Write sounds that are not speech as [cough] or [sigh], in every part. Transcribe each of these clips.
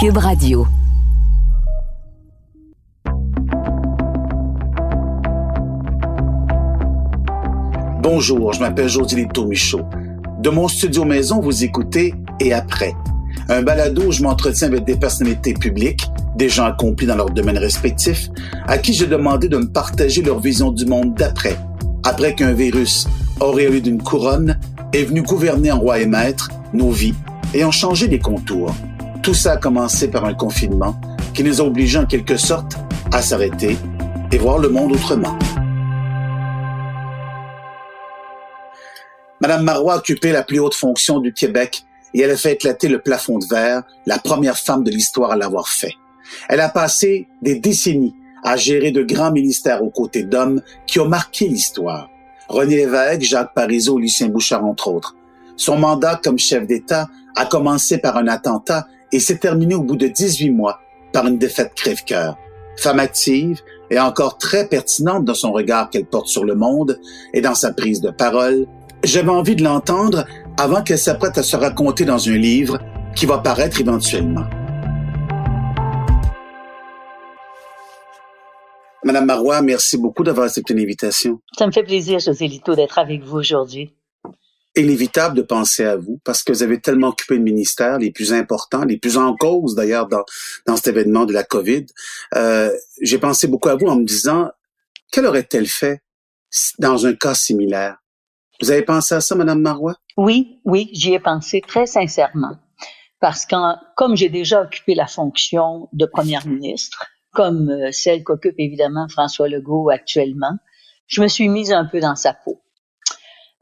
Cube Radio. Bonjour, je m'appelle José Michaud. De mon studio maison, vous écoutez Et après. Un balado où je m'entretiens avec des personnalités publiques, des gens accomplis dans leurs domaines respectifs, à qui j'ai demandé de me partager leur vision du monde d'après, après qu'un virus, auréolé d'une couronne, est venu gouverner en roi et maître nos vies et en changer les contours. Tout ça a commencé par un confinement qui nous a obligés en quelque sorte à s'arrêter et voir le monde autrement. Madame Marois a occupé la plus haute fonction du Québec et elle a fait éclater le plafond de verre, la première femme de l'histoire à l'avoir fait. Elle a passé des décennies à gérer de grands ministères aux côtés d'hommes qui ont marqué l'histoire. René Lévesque, Jacques Parizeau, Lucien Bouchard, entre autres. Son mandat comme chef d'État a commencé par un attentat et s'est terminé au bout de 18 mois par une défaite crève-cœur. Femme active et encore très pertinente dans son regard qu'elle porte sur le monde et dans sa prise de parole, j'avais envie de l'entendre avant qu'elle s'apprête à se raconter dans un livre qui va paraître éventuellement. Madame Marois, merci beaucoup d'avoir accepté l'invitation. Ça me fait plaisir, José Lito, d'être avec vous aujourd'hui. Inévitable de penser à vous parce que vous avez tellement occupé de ministères, les plus importants, les plus en cause d'ailleurs dans, dans cet événement de la COVID. Euh, J'ai pensé beaucoup à vous en me disant, qu'elle aurait-elle fait dans un cas similaire? Vous avez pensé à ça, Madame Marois? Oui, oui, j'y ai pensé très sincèrement. Parce que comme j'ai déjà occupé la fonction de première ministre, comme euh, celle qu'occupe évidemment François Legault actuellement, je me suis mise un peu dans sa peau.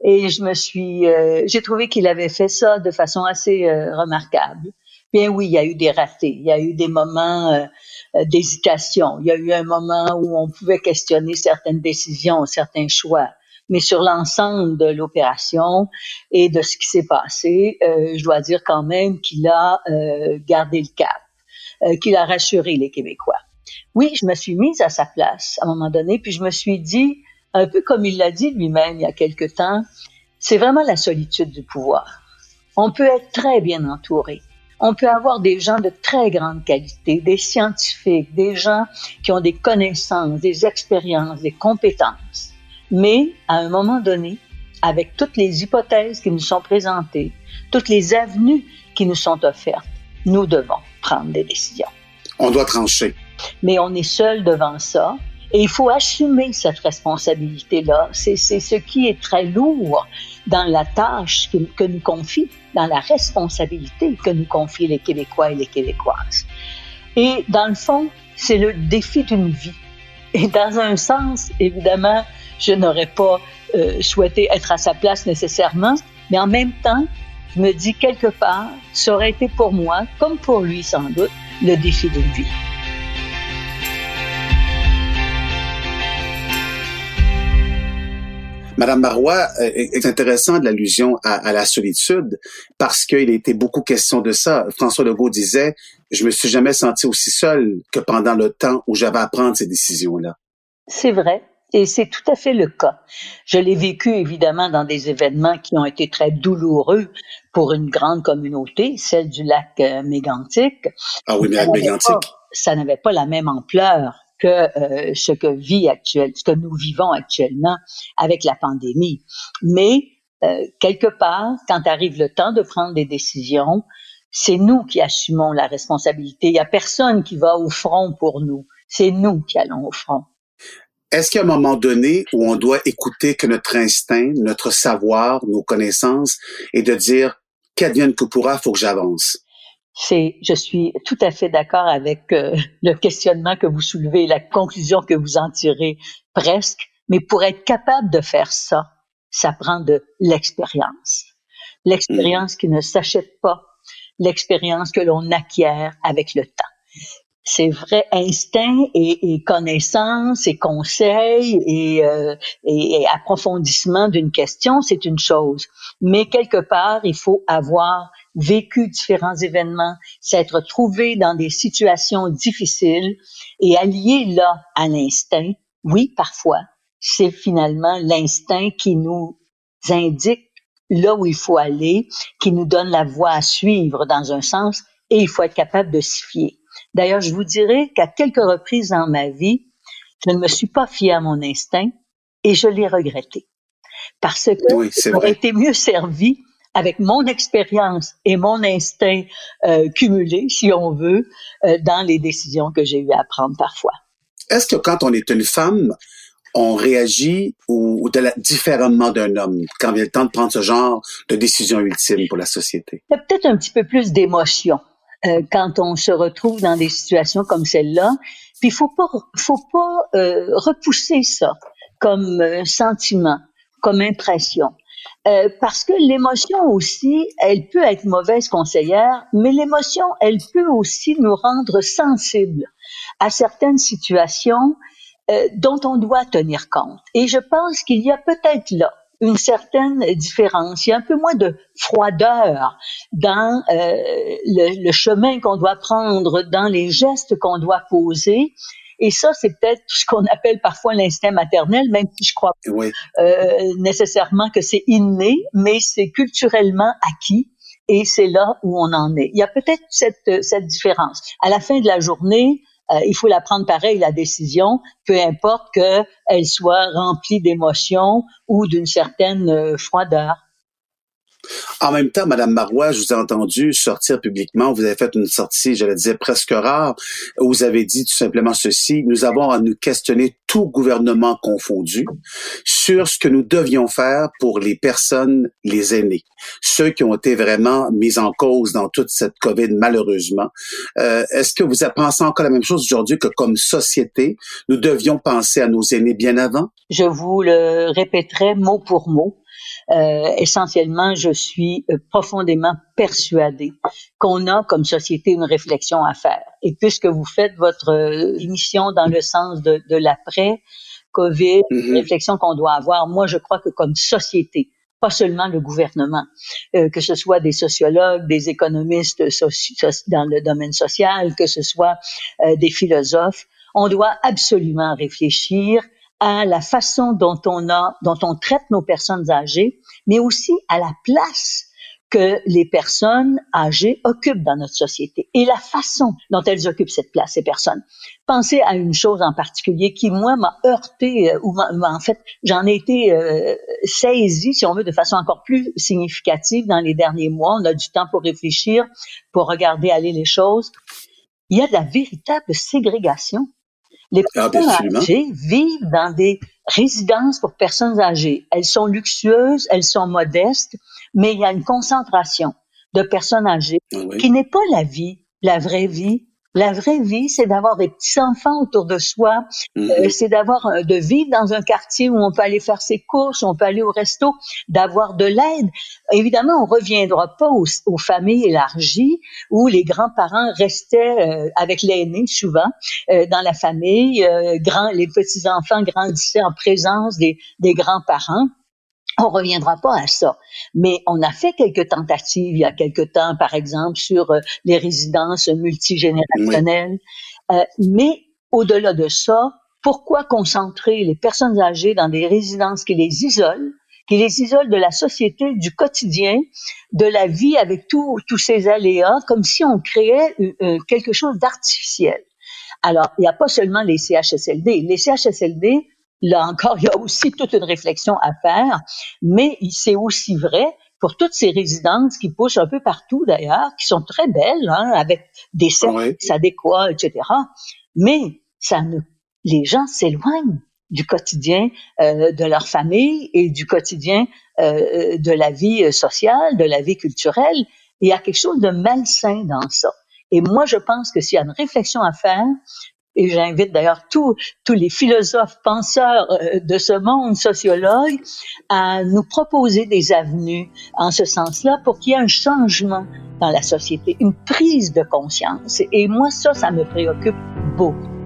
Et je me suis, euh, j'ai trouvé qu'il avait fait ça de façon assez euh, remarquable. Bien oui, il y a eu des ratés, il y a eu des moments d'hésitation, il y a eu un moment où on pouvait questionner certaines décisions, certains choix mais sur l'ensemble de l'opération et de ce qui s'est passé, euh, je dois dire quand même qu'il a euh, gardé le cap, euh, qu'il a rassuré les Québécois. Oui, je me suis mise à sa place à un moment donné, puis je me suis dit, un peu comme il l'a dit lui-même il y a quelque temps, c'est vraiment la solitude du pouvoir. On peut être très bien entouré. On peut avoir des gens de très grande qualité, des scientifiques, des gens qui ont des connaissances, des expériences, des compétences. Mais à un moment donné, avec toutes les hypothèses qui nous sont présentées, toutes les avenues qui nous sont offertes, nous devons prendre des décisions. On doit trancher. Mais on est seul devant ça. Et il faut assumer cette responsabilité-là. C'est ce qui est très lourd dans la tâche que, nous confie, dans la responsabilité que nous confient les Québécois et les Québécoises. Et dans le fond, c'est le défi d'une vie. Et dans un sens, évidemment, je n'aurais pas euh, souhaité être à sa place nécessairement, mais en même temps, je me dis quelque part, ça aurait été pour moi, comme pour lui sans doute, le défi d'une vie. Madame Marois, euh, intéressant de l'allusion à, à, la solitude parce qu'il a été beaucoup question de ça. François Legault disait, je me suis jamais senti aussi seul que pendant le temps où j'avais à prendre ces décisions-là. C'est vrai. Et c'est tout à fait le cas. Je l'ai vécu évidemment dans des événements qui ont été très douloureux pour une grande communauté, celle du lac euh, Mégantic. Ah oui, mais lac Mégantic. Ça n'avait pas la même ampleur que euh, ce que vit actuel, ce que nous vivons actuellement avec la pandémie. Mais euh, quelque part, quand arrive le temps de prendre des décisions, c'est nous qui assumons la responsabilité. Il n'y a personne qui va au front pour nous. C'est nous qui allons au front. Est-ce qu'il y a un moment donné où on doit écouter que notre instinct, notre savoir, nos connaissances et de dire qu'advienne que pourra, faut que j'avance? C'est, je suis tout à fait d'accord avec euh, [laughs] le questionnement que vous soulevez, la conclusion que vous en tirez presque. Mais pour être capable de faire ça, ça prend de l'expérience. L'expérience mmh. qui ne s'achète pas, l'expérience que l'on acquiert avec le temps c'est vrai instinct et, et, connaissance et conseil et, euh, et, et approfondissement d'une question, c'est une chose. Mais quelque part, il faut avoir vécu différents événements, s'être trouvé dans des situations difficiles et allier là à l'instinct. Oui, parfois, c'est finalement l'instinct qui nous indique là où il faut aller, qui nous donne la voie à suivre dans un sens et il faut être capable de s'y fier. D'ailleurs, je vous dirais qu'à quelques reprises dans ma vie, je ne me suis pas fié à mon instinct et je l'ai regretté. Parce que oui, j'aurais été mieux servi avec mon expérience et mon instinct euh, cumulé, si on veut, euh, dans les décisions que j'ai eu à prendre parfois. Est-ce que quand on est une femme, on réagit ou, de la, différemment d'un homme quand vient le temps de prendre ce genre de décision ultime pour la société? Il y a peut-être un petit peu plus d'émotion euh, quand on se retrouve dans des situations comme celle-là. Puis il faut pas, faut pas euh, repousser ça comme euh, sentiment, comme impression. Euh, parce que l'émotion aussi, elle peut être mauvaise conseillère, mais l'émotion, elle peut aussi nous rendre sensibles à certaines situations euh, dont on doit tenir compte. Et je pense qu'il y a peut-être là une certaine différence. Il y a un peu moins de froideur dans euh, le, le, chemin qu'on doit prendre, dans les gestes qu'on doit poser. Et ça, c'est peut-être ce qu'on appelle parfois l'instinct maternel, même si je crois oui. euh, nécessairement que c'est inné, mais c'est culturellement acquis. Et c'est là où on en est. Il y a peut-être cette, cette différence. À la fin de la journée, euh, il faut la prendre pareil, la décision, peu importe qu'elle soit remplie d'émotions ou d'une certaine euh, froideur. En même temps, Madame Marois, je vous ai entendu sortir publiquement. Vous avez fait une sortie, je le disais, presque rare. Où vous avez dit tout simplement ceci. Nous avons à nous questionner, tout gouvernement confondu, sur ce que nous devions faire pour les personnes, les aînés. Ceux qui ont été vraiment mis en cause dans toute cette COVID, malheureusement. Euh, Est-ce que vous pensez encore la même chose aujourd'hui que comme société, nous devions penser à nos aînés bien avant? Je vous le répéterai mot pour mot. Euh, essentiellement, je suis euh, profondément persuadée qu'on a comme société une réflexion à faire. Et puisque vous faites votre euh, émission dans le sens de, de l'après COVID, mm-hmm. réflexion qu'on doit avoir, moi je crois que comme société, pas seulement le gouvernement, euh, que ce soit des sociologues, des économistes dans le domaine social, que ce soit euh, des philosophes, on doit absolument réfléchir à la façon dont on a, dont on traite nos personnes âgées, mais aussi à la place que les personnes âgées occupent dans notre société et la façon dont elles occupent cette place, ces personnes. Pensez à une chose en particulier qui, moi, m'a heurté, euh, ou en fait, j'en ai été euh, saisie, si on veut, de façon encore plus significative dans les derniers mois. On a du temps pour réfléchir, pour regarder aller les choses. Il y a de la véritable ségrégation les ah, personnes âgées vivent dans des résidences pour personnes âgées. Elles sont luxueuses, elles sont modestes, mais il y a une concentration de personnes âgées ah qui n'est pas la vie, la vraie vie la vraie vie, c'est d'avoir des petits enfants autour de soi, mhm. euh, c'est d'avoir euh, de vivre dans un quartier où on peut aller faire ses courses, où on peut aller au resto, d'avoir de l'aide. Évidemment, on reviendra pas aux, familles élargies où les grands-parents restaient euh, avec l'aîné souvent dans la famille, grand, les petits enfants grandissaient en présence des, des grands-parents. On reviendra pas à ça, mais on a fait quelques tentatives il y a quelque temps, par exemple, sur euh, les résidences multigénérationnelles. Euh, mais au-delà de ça, pourquoi concentrer les personnes âgées dans des résidences qui les isolent, qui les isolent de la société, du quotidien, de la vie avec tous ces aléas, comme si on créait euh, quelque chose d'artificiel? Alors, il n'y a pas seulement les CHSLD. Les CHSLD Là encore, il y a aussi toute une réflexion à faire, mais c'est aussi vrai pour toutes ces résidences qui poussent un peu partout d'ailleurs, qui sont très belles, hein, avec des services adéquats, etc. Mais ça ne, les gens s'éloignent du quotidien euh, de leur famille et du quotidien euh, de la vie sociale, de la vie culturelle. Il y a quelque chose de malsain dans ça. Et moi, je pense que s'il y a une réflexion à faire, et j'invite d'ailleurs tous, tous les philosophes, penseurs euh, de ce monde, sociologues, à nous proposer des avenues en ce sens-là pour qu'il y ait un changement dans la société, une prise de conscience. Et moi, ça, ça me préoccupe beaucoup.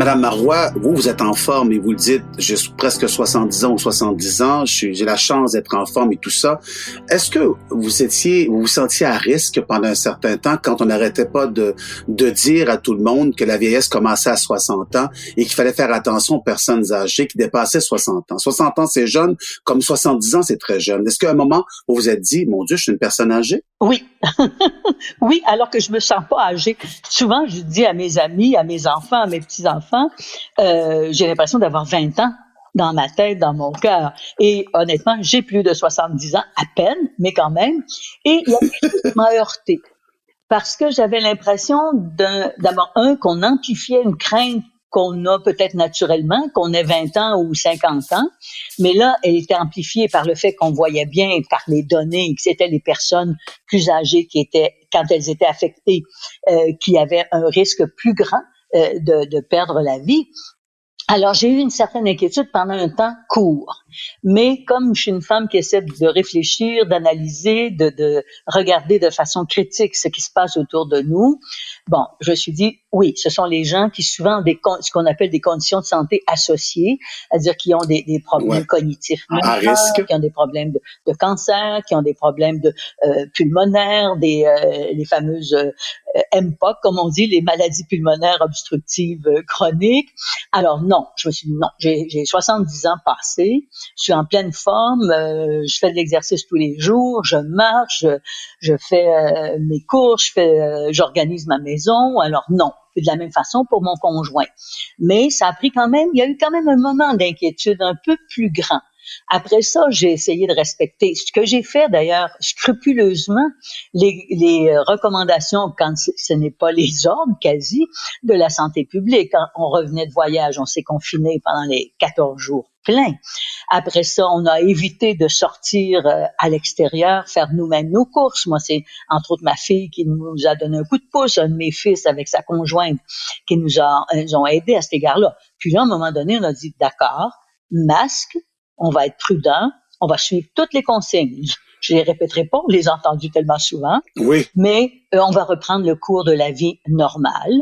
Madame Marois, vous, vous êtes en forme et vous le dites, j'ai presque 70 ans ou 70 ans, j'ai la chance d'être en forme et tout ça. Est-ce que vous étiez, vous vous sentiez à risque pendant un certain temps quand on n'arrêtait pas de, de dire à tout le monde que la vieillesse commençait à 60 ans et qu'il fallait faire attention aux personnes âgées qui dépassaient 60 ans? 60 ans, c'est jeune, comme 70 ans, c'est très jeune. Est-ce qu'à un moment, vous vous êtes dit, mon Dieu, je suis une personne âgée? Oui. [laughs] oui, alors que je me sens pas âgée. Souvent, je dis à mes amis, à mes enfants, à mes petits-enfants, euh, j'ai l'impression d'avoir 20 ans dans ma tête, dans mon cœur. Et honnêtement, j'ai plus de 70 ans, à peine, mais quand même. Et il y chose m'a heurté. Parce que j'avais l'impression d'avoir un, qu'on amplifiait une crainte qu'on a peut-être naturellement, qu'on ait 20 ans ou 50 ans, mais là, elle était amplifiée par le fait qu'on voyait bien par les données que c'était les personnes plus âgées qui étaient, quand elles étaient affectées, euh, qui avaient un risque plus grand de, de perdre la vie. Alors, j'ai eu une certaine inquiétude pendant un temps court. Mais comme je suis une femme qui essaie de réfléchir, d'analyser, de, de, regarder de façon critique ce qui se passe autour de nous, bon, je me suis dit, oui, ce sont les gens qui souvent ont des, ce qu'on appelle des conditions de santé associées, c'est-à-dire qui ont des, des problèmes cognitifs qui ont des problèmes de, de, cancer, qui ont des problèmes de euh, pulmonaires, des euh, les fameuses euh, MPOC, comme on dit, les maladies pulmonaires obstructives euh, chroniques. Alors non, je me suis dit non, j'ai 70 ans passés, je suis en pleine forme, euh, je fais de l'exercice tous les jours, je marche, je, fais euh, mes courses, je fais, euh, j'organise ma maison. Alors non, de la même façon pour mon conjoint. Mais ça a pris quand même, il y a eu quand même un moment d'inquiétude un peu plus grand. Après ça, j'ai essayé de respecter ce que j'ai fait d'ailleurs scrupuleusement les, les recommandations quand ce n'est pas les [laughs] ordres quasi de la santé publique. Quand on revenait de voyage, on s'est confiné pendant les 14 jours pleins. Après ça, on a évité de sortir euh, à l'extérieur, faire nous-mêmes nos courses. Moi, c'est entre autres ma fille qui nous a donné un coup de pouce, un de mes fils avec sa conjointe qui nous a, ont aidé à cet égard-là. Puis là, à un moment donné, on a dit d'accord, masque, on va être prudent, on va suivre toutes les consignes. Je les répéterai pas, on les a entendues tellement souvent. Oui. Mais euh, on va reprendre le cours de la vie normale.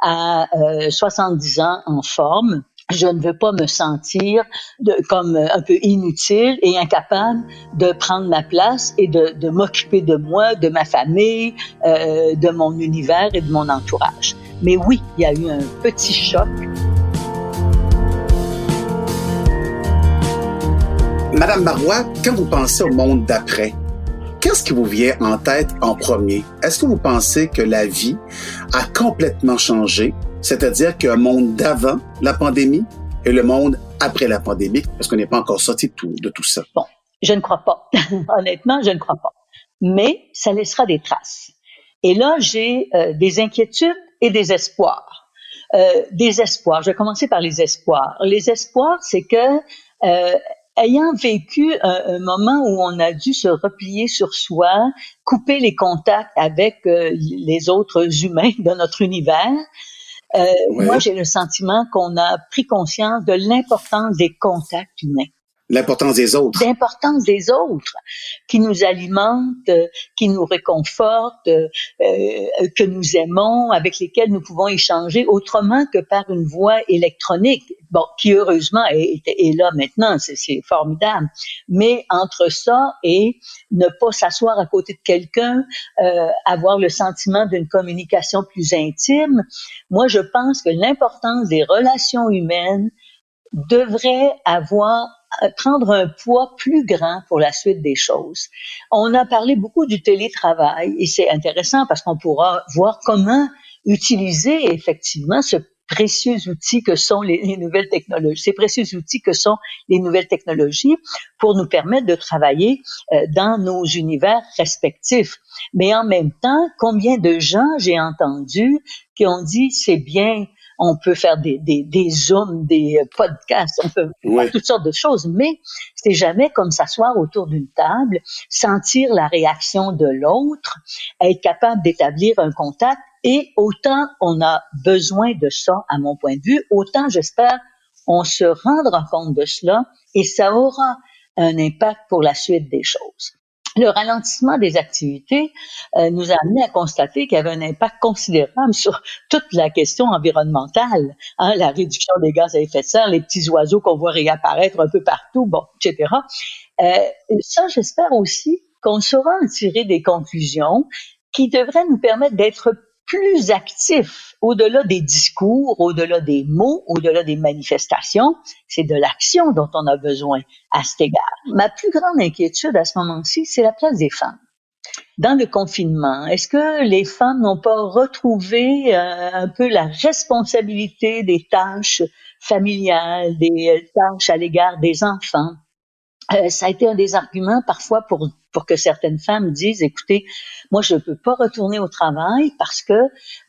À 70 euh, ans en forme, je ne veux pas me sentir de, comme un peu inutile et incapable de prendre ma place et de, de m'occuper de moi, de ma famille, euh, de mon univers et de mon entourage. Mais oui, il y a eu un petit choc. Madame Marois, quand vous pensez au monde d'après, qu'est-ce qui vous vient en tête en premier? Est-ce que vous pensez que la vie a complètement changé, c'est-à-dire qu'un monde d'avant la pandémie et le monde après la pandémie, parce qu'on n'est pas encore sorti de tout, de tout ça? Bon, je ne crois pas. [laughs] Honnêtement, je ne crois pas. Mais ça laissera des traces. Et là, j'ai euh, des inquiétudes et des espoirs. Euh, des espoirs. Je vais commencer par les espoirs. Les espoirs, c'est que euh, ayant vécu un, moment où on a dû se replier sur soi, couper les contacts avec euh, les autres humains de notre univers, euh, moi j'ai le sentiment qu'on a pris conscience de l'importance des contacts humains. L'importance des autres. L'importance des autres, qui nous alimentent, qui nous réconfortent, euh, que nous aimons, avec lesquels nous pouvons échanger autrement que par une voie électronique. Bon, qui heureusement est, est là maintenant, c'est formidable. Mais entre ça et ne pas s'asseoir à côté de quelqu'un, euh, avoir le sentiment d'une communication plus intime, moi je pense que l'importance des relations humaines devrait avoir prendre un poids plus grand pour la suite des choses. On a parlé beaucoup du télétravail et c'est intéressant parce qu'on pourra voir comment utiliser effectivement ce précieux outil que sont les, nouvelles technologies, ces précieux outils que sont les nouvelles technologies pour nous permettre de travailler euh, dans nos univers respectifs. Mais en même temps, combien de gens j'ai entendu qui ont dit c'est bien on peut faire des, des, des zooms, des podcasts, on peut faire toutes sortes de choses, mais c'est jamais comme s'asseoir autour d'une table, sentir la réaction de l'autre, être capable d'établir un contact, et autant on a besoin de ça, à mon point de vue, autant j'espère on se rendra compte de cela et ça aura un impact pour la suite des choses. Le ralentissement des activités euh, nous a amené à constater qu'il y avait un impact considérable sur toute la question environnementale, hein, la réduction des gaz à effet de serre, les petits oiseaux qu'on voit réapparaître un peu partout, bon, etc. Euh, ça, j'espère aussi qu'on saura en tirer des conclusions qui devraient nous permettre d'être plus actifs au-delà des discours, au-delà des mots, au-delà des manifestations. C'est de l'action dont on a besoin à cet égard. Ma plus grande inquiétude à ce moment-ci, c'est la place des femmes. Dans le confinement, est-ce que les femmes n'ont pas retrouvé euh, un peu la responsabilité des tâches familiales, des tâches à l'égard des enfants? Euh, ça a été un des arguments parfois pour pour que certaines femmes disent écoutez moi je peux pas retourner au travail parce que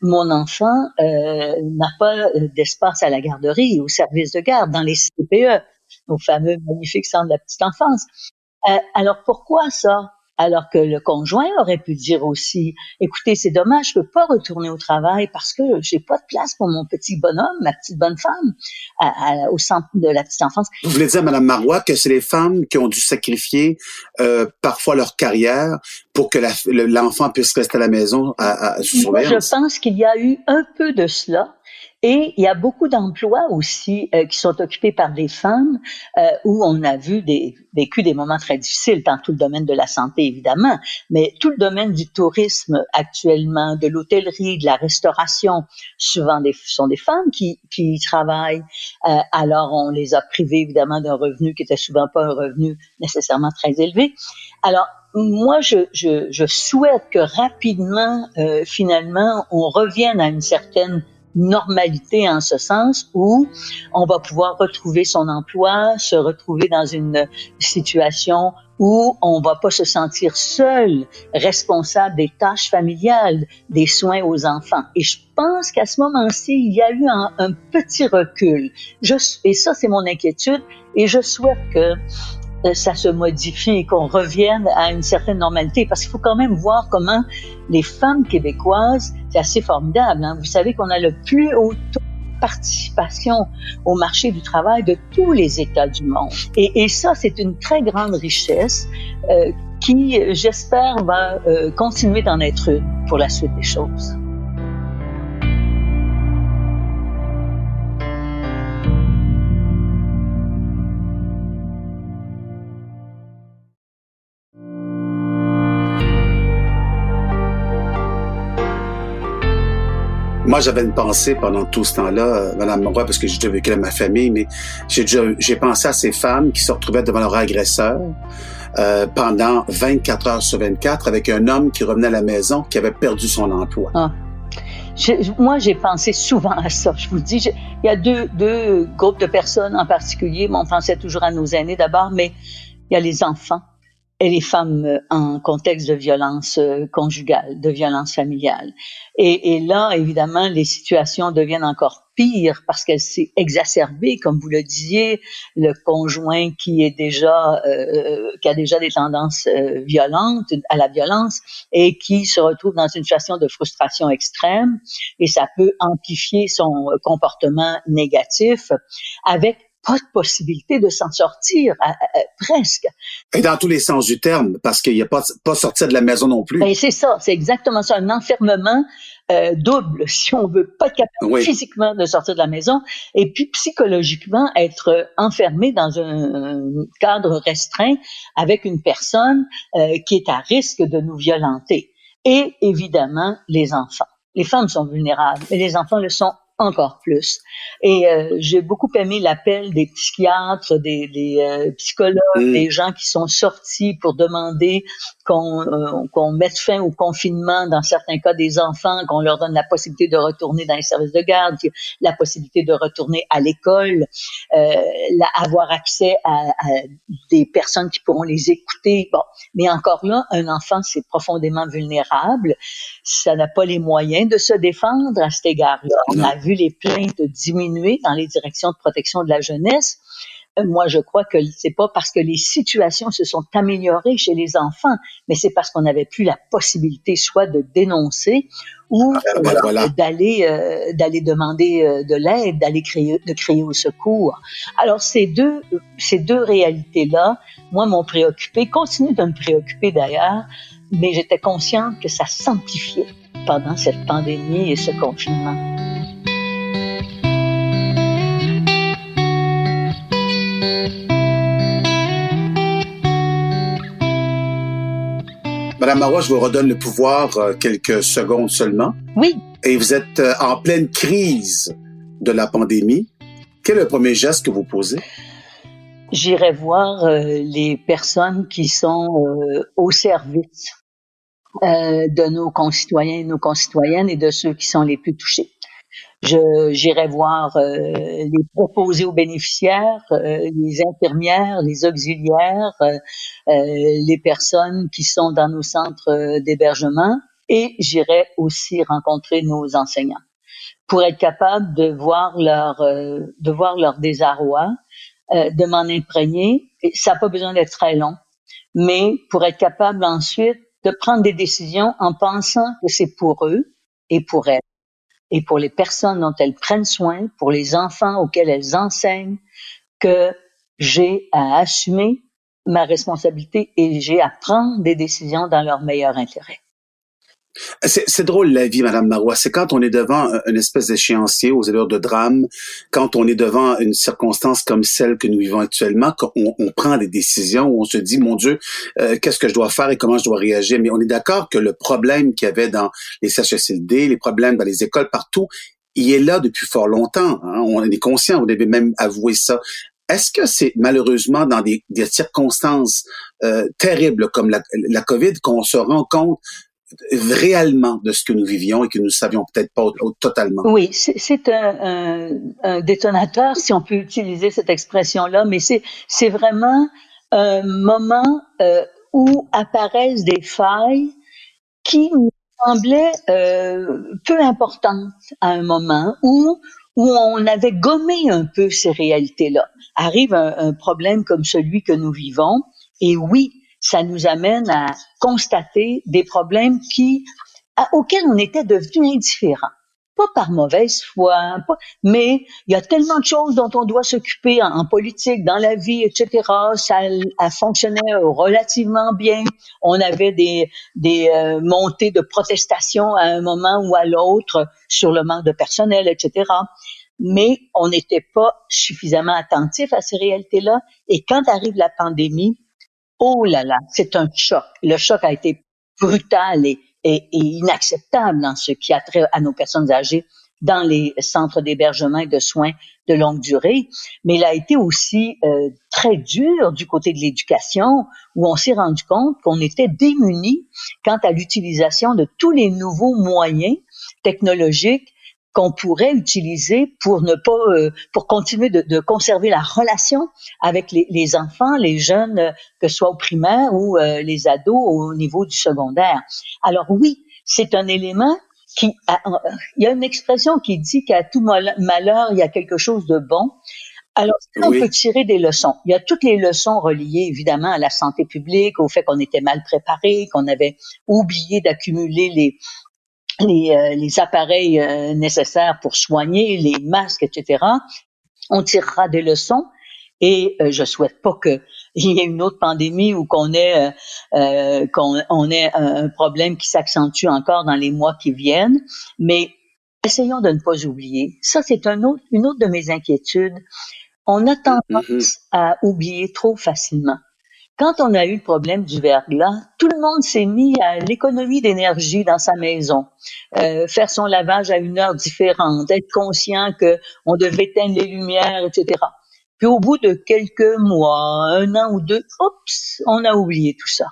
mon enfant euh, n'a pas d'espace à la garderie au service de garde dans les CPE nos fameux magnifiques centres de la petite enfance. Euh, alors pourquoi ça? Alors que le conjoint aurait pu dire aussi, écoutez, c'est dommage, je peux pas retourner au travail parce que j'ai pas de place pour mon petit bonhomme, ma petite bonne femme au centre de la petite enfance. Vous voulez dire, Madame Marois, que c'est les femmes qui ont dû sacrifier euh, parfois leur carrière pour que l'enfant puisse rester à la maison à, à sous surveillance? Je pense qu'il y a eu un peu de cela. Et il y a beaucoup d'emplois aussi euh, qui sont occupés par des femmes euh, où on a vu des, vécu des moments très difficiles dans tout le domaine de la santé, évidemment, mais tout le domaine du tourisme actuellement, de l'hôtellerie, de la restauration, souvent des, sont des femmes qui, qui y travaillent. Euh, alors, on les a privées, évidemment, d'un revenu qui était souvent pas un revenu nécessairement très élevé. Alors, moi, je, je, je souhaite que rapidement, euh, finalement, on revienne à une certaine normalité en ce sens où on va pouvoir retrouver son emploi, se retrouver dans une situation où on va pas se sentir seul, responsable des tâches familiales, des soins aux enfants. Et je pense qu'à ce moment-ci, il y a eu un, petit recul. Je, et ça, c'est mon inquiétude. Et je souhaite que ça se modifie et qu'on revienne à une certaine normalité. Parce qu'il faut quand même voir comment les femmes québécoises, c'est assez formidable. Hein? Vous savez qu'on a le plus haut taux de participation au marché du travail de tous les États du monde. Et, et ça, c'est une très grande richesse euh, qui, j'espère, va euh, continuer d'en être une pour la suite des choses. Moi, j'avais une pensée pendant tout ce temps-là, euh, Madame Monroy, parce que j'ai déjà vécu ma famille, mais j'ai pensé à ces femmes qui se retrouvaient devant leur agresseur euh, pendant 24 heures sur 24 avec un homme qui revenait à la maison qui avait perdu son emploi. Ah. moi, j'ai pensé souvent à ça. Je vous dis, il y a deux, groupes de personnes en particulier. Bon, on pensait toujours à nos aînés d'abord, mais il y a les enfants et les femmes euh, en contexte de violence euh, conjugale, de violence familiale. Et, là, évidemment, les situations deviennent encore pires parce qu'elle s'est exacerbée, comme vous le disiez, le conjoint qui est déjà, euh, qui a déjà des tendances violentes à la violence et qui se retrouve dans une situation de frustration extrême et ça peut amplifier son comportement négatif avec pas de possibilité de s'en sortir, presque. Et dans tous les sens du terme, parce qu'il n'y a pas, pas sortir de la maison non plus. Ben, c'est ça, c'est exactement ça, un enfermement euh, double, [laughs] si on veut pas être capable physiquement de sortir de la maison, et puis psychologiquement être enfermé dans un, cadre restreint avec une personne euh, qui est à risque de nous violenter. Et évidemment, les enfants. Les femmes sont vulnérables, mais les enfants le sont encore plus. Et euh, j'ai beaucoup aimé l'appel des psychiatres, des, des euh, psychologues, mm. des gens qui sont sortis pour demander qu'on euh, qu'on mette fin au confinement, dans certains cas des enfants, qu'on leur donne la possibilité de retourner dans les services de garde, la possibilité de retourner à l'école, avoir accès à, à, des personnes qui pourront les écouter. Bon, mais encore là, un enfant, c'est profondément vulnérable. Ça n'a pas les moyens de se défendre à cet égard-là. Vu les plaintes diminuer dans les directions de protection de la jeunesse. moi, je crois que c'est pas parce que les situations se sont améliorées chez les enfants, mais c'est parce qu'on n'avait plus la possibilité soit de dénoncer ou ah, ben d'aller euh, d'aller demander euh, de l'aide, d'aller de crier au secours. Alors ces deux ces deux réalités là, moi m'ont préoccupé, continuent de me préoccuper d'ailleurs, mais j'étais consciente que ça s'amplifiait pendant cette pandémie et ce confinement. Madame Marois, je vous redonne le pouvoir euh, quelques secondes seulement. Oui. Et vous êtes euh, en pleine crise de la pandémie. Quel est le premier geste que vous posez? J'irai voir euh, les personnes qui sont au service de nos concitoyens et nos concitoyennes et de ceux qui sont les plus touchés. J'irai voir euh, les proposés aux bénéficiaires, euh, les infirmières, les auxiliaires, euh, les personnes qui sont dans nos centres d'hébergement et j'irai aussi rencontrer nos enseignants pour être capable de voir leur de voir leur désarroi, de m'en imprégner. ça n'a pas besoin d'être très long, mais pour être capable ensuite de prendre des décisions en pensant que c'est pour eux et pour elles et pour les personnes dont elles prennent soin, pour les enfants auxquels elles enseignent, que j'ai à assumer ma responsabilité et j'ai à prendre des décisions dans leur meilleur intérêt. C'est drôle la vie, Madame Marois. C'est quand on est devant une espèce d'échéancier aux heures de drame, quand on est devant une circonstance comme celle que nous vivons actuellement, qu'on on prend des décisions où on se dit, mon Dieu, euh, qu'est-ce que je dois faire et comment je dois réagir? Mais on est d'accord que le problème qu'il y avait dans les CHSLD, les problèmes dans les écoles partout, il est là depuis fort longtemps. Hein. On est conscient, vous devez même avouer ça. Est-ce que c'est malheureusement dans des, circonstances euh, terribles comme la, la COVID qu'on se rend compte réellement de ce que nous vivions et que nous savions peut-être pas totalement. Oui, c'est un, détonateur, si on peut utiliser cette expression-là, mais c'est vraiment un moment euh, où apparaissent des failles qui nous semblaient euh, peu importantes à un moment où où on avait gommé un peu ces réalités-là. Arrive un problème comme celui que nous vivons, et oui, ça nous amène à constater des problèmes qui, auxquels on était devenu indifférents. Pas par mauvaise foi, mais il y a tellement de choses dont on doit s'occuper en, politique, dans la vie, etc. Ça a fonctionné relativement bien. On avait des, des euh, montées de protestations à un moment ou à l'autre sur le manque de personnel, etc. Mais on n'était pas suffisamment attentif à ces réalités-là. Et quand arrive la pandémie, Oh là là, c'est un choc. Le choc a été brutal et, inacceptable dans ce qui a trait à nos personnes âgées dans les centres d'hébergement et de soins de longue durée, mais il a été aussi euh, très dur du côté de l'éducation, où on s'est rendu compte qu'on était démunis quant à l'utilisation de tous les nouveaux moyens technologiques qu'on pourrait utiliser pour ne pas, euh, pour continuer de, de, conserver la relation avec les, les, enfants, les jeunes, euh, que ce soit au primaire ou euh, les ados au niveau du secondaire. Alors oui, c'est un élément qui, il y a une expression qui dit qu'à tout malheur, il y a quelque chose de bon. Alors, on peut tirer des leçons. Il y a toutes les leçons reliées, évidemment, à la santé publique, au fait qu'on était mal préparé, qu'on avait oublié d'accumuler les, les, euh, les appareils euh, nécessaires pour soigner, les masques, etc. On tirera des leçons et euh, je souhaite pas qu'il [laughs] y ait une autre pandémie ou qu'on ait qu'on on ait un problème qui s'accentue encore dans les mois qui viennent. Mais essayons de ne pas oublier. Ça, c'est un autre, une autre de mes inquiétudes. On a tendance mm-hmm. à oublier trop facilement. Quand on a eu le problème du verglas, tout le monde s'est mis à l'économie d'énergie dans sa maison, euh, faire son lavage à une heure différente, être conscient que on devait éteindre les lumières, etc. Puis au bout de quelques mois, un an ou deux, oups, on a oublié tout ça.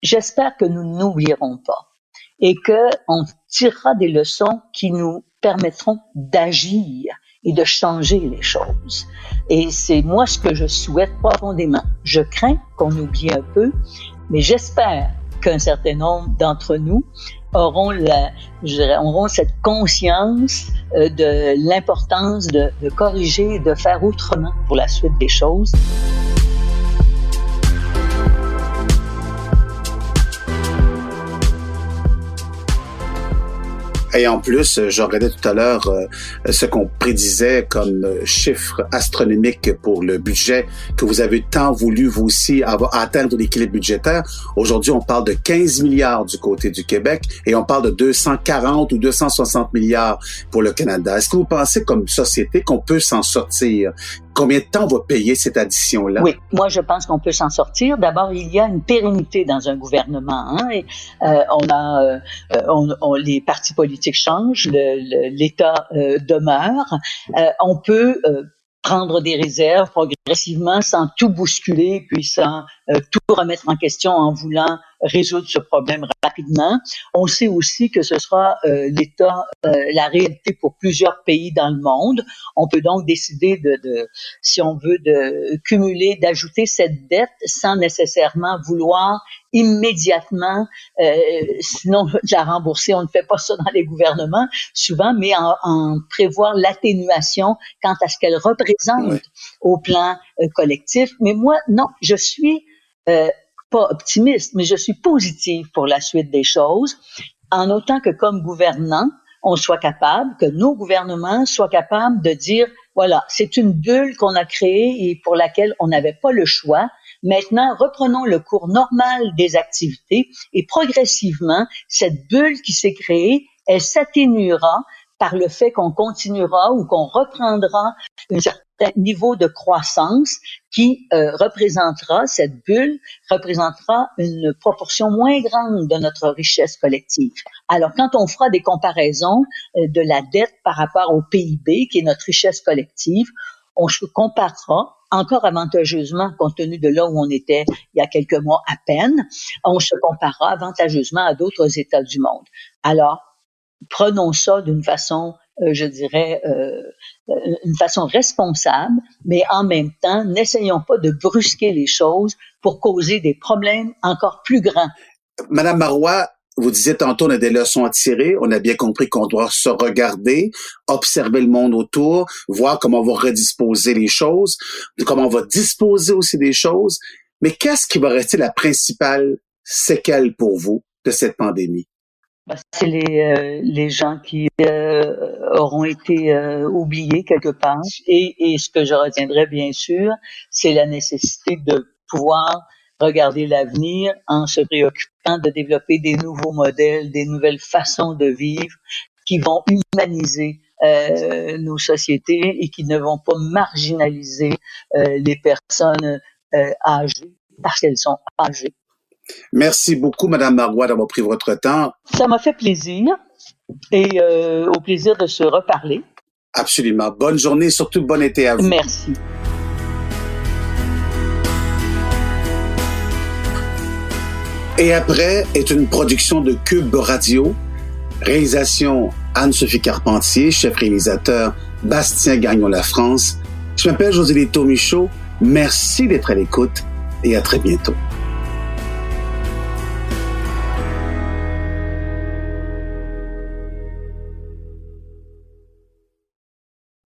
J'espère que nous n'oublierons pas et que on tirera des leçons qui nous permettront d'agir et de changer les choses. Et c'est moi ce que je souhaite profondément. Je crains qu'on oublie un peu, mais j'espère qu'un certain nombre d'entre nous auront, la, je auront cette conscience euh, de l'importance de, de corriger, de faire autrement pour la suite des choses. Et en plus, je regardais tout à l'heure euh, ce qu'on prédisait comme euh, chiffre astronomique pour le budget que vous avez tant voulu, vous aussi, avoir, atteindre l'équilibre budgétaire. Aujourd'hui, on parle de 15 milliards du côté du Québec et on parle de 240 ou 260 milliards pour le Canada. Est-ce que vous pensez comme société qu'on peut s'en sortir? Combien de temps on va payer cette addition-là? Oui, moi je pense qu'on peut s'en sortir. D'abord, il y a une pérennité dans un gouvernement. Hein, euh, on a, euh, on, on, les partis politiques changent, l'État euh, demeure. Euh, on peut euh, prendre des réserves progressivement sans tout bousculer puis sans tout remettre en question en voulant résoudre ce problème rapidement. On sait aussi que ce sera euh, l'état, euh, la réalité pour plusieurs pays dans le monde. On peut donc décider de, de si on veut, de cumuler, d'ajouter cette dette sans nécessairement vouloir immédiatement, euh, sinon la rembourser. On ne fait pas ça dans les gouvernements souvent, mais en, en prévoir l'atténuation quant à ce qu'elle représente au plan euh, collectif. Mais moi, non, je suis euh, pas optimiste, mais je suis positive pour la suite des choses, en autant que comme gouvernant, on soit capable, que nos gouvernements soient capables de dire, voilà, c'est une bulle qu'on a créée et pour laquelle on n'avait pas le choix. Maintenant, reprenons le cours normal des activités et progressivement, cette bulle qui s'est créée, elle s'atténuera par le fait qu'on continuera ou qu'on reprendra un certain niveau de croissance qui euh, représentera, cette bulle représentera une proportion moins grande de notre richesse collective. Alors, quand on fera des comparaisons euh, de la dette par rapport au PIB, qui est notre richesse collective, on se comparera encore avantageusement, compte tenu de là où on était il y a quelques mois à peine, on se comparera avantageusement à d'autres États du monde. Alors, prenons ça d'une façon, euh, je dirais, euh, une façon responsable, mais en même temps, n'essayons pas de brusquer les choses pour causer des problèmes encore plus grands. Madame Marois, vous disiez tantôt, on a des leçons à tirer. On a bien compris qu'on doit se regarder, observer le monde autour, voir comment on va redisposer les choses, comment on va disposer aussi des choses. Mais qu'est-ce qui va rester la principale séquelle pour vous de cette pandémie? C'est les, euh, les gens qui euh, auront été euh, oubliés quelque part. Et, et ce que je retiendrai bien sûr, c'est la nécessité de pouvoir regarder l'avenir en se préoccupant de développer des nouveaux modèles, des nouvelles façons de vivre qui vont humaniser euh, nos sociétés et qui ne vont pas marginaliser euh, les personnes euh, âgées parce qu'elles sont âgées. Merci beaucoup, Madame Marois, d'avoir pris votre temps. Ça m'a fait plaisir et euh, au plaisir de se reparler. Absolument. Bonne journée, surtout bon été à vous. Merci. Et après est une production de Cube Radio, réalisation Anne-Sophie Carpentier, chef réalisateur Bastien Gagnon La France. Je m'appelle José Lito Michaud. Merci d'être à l'écoute et à très bientôt.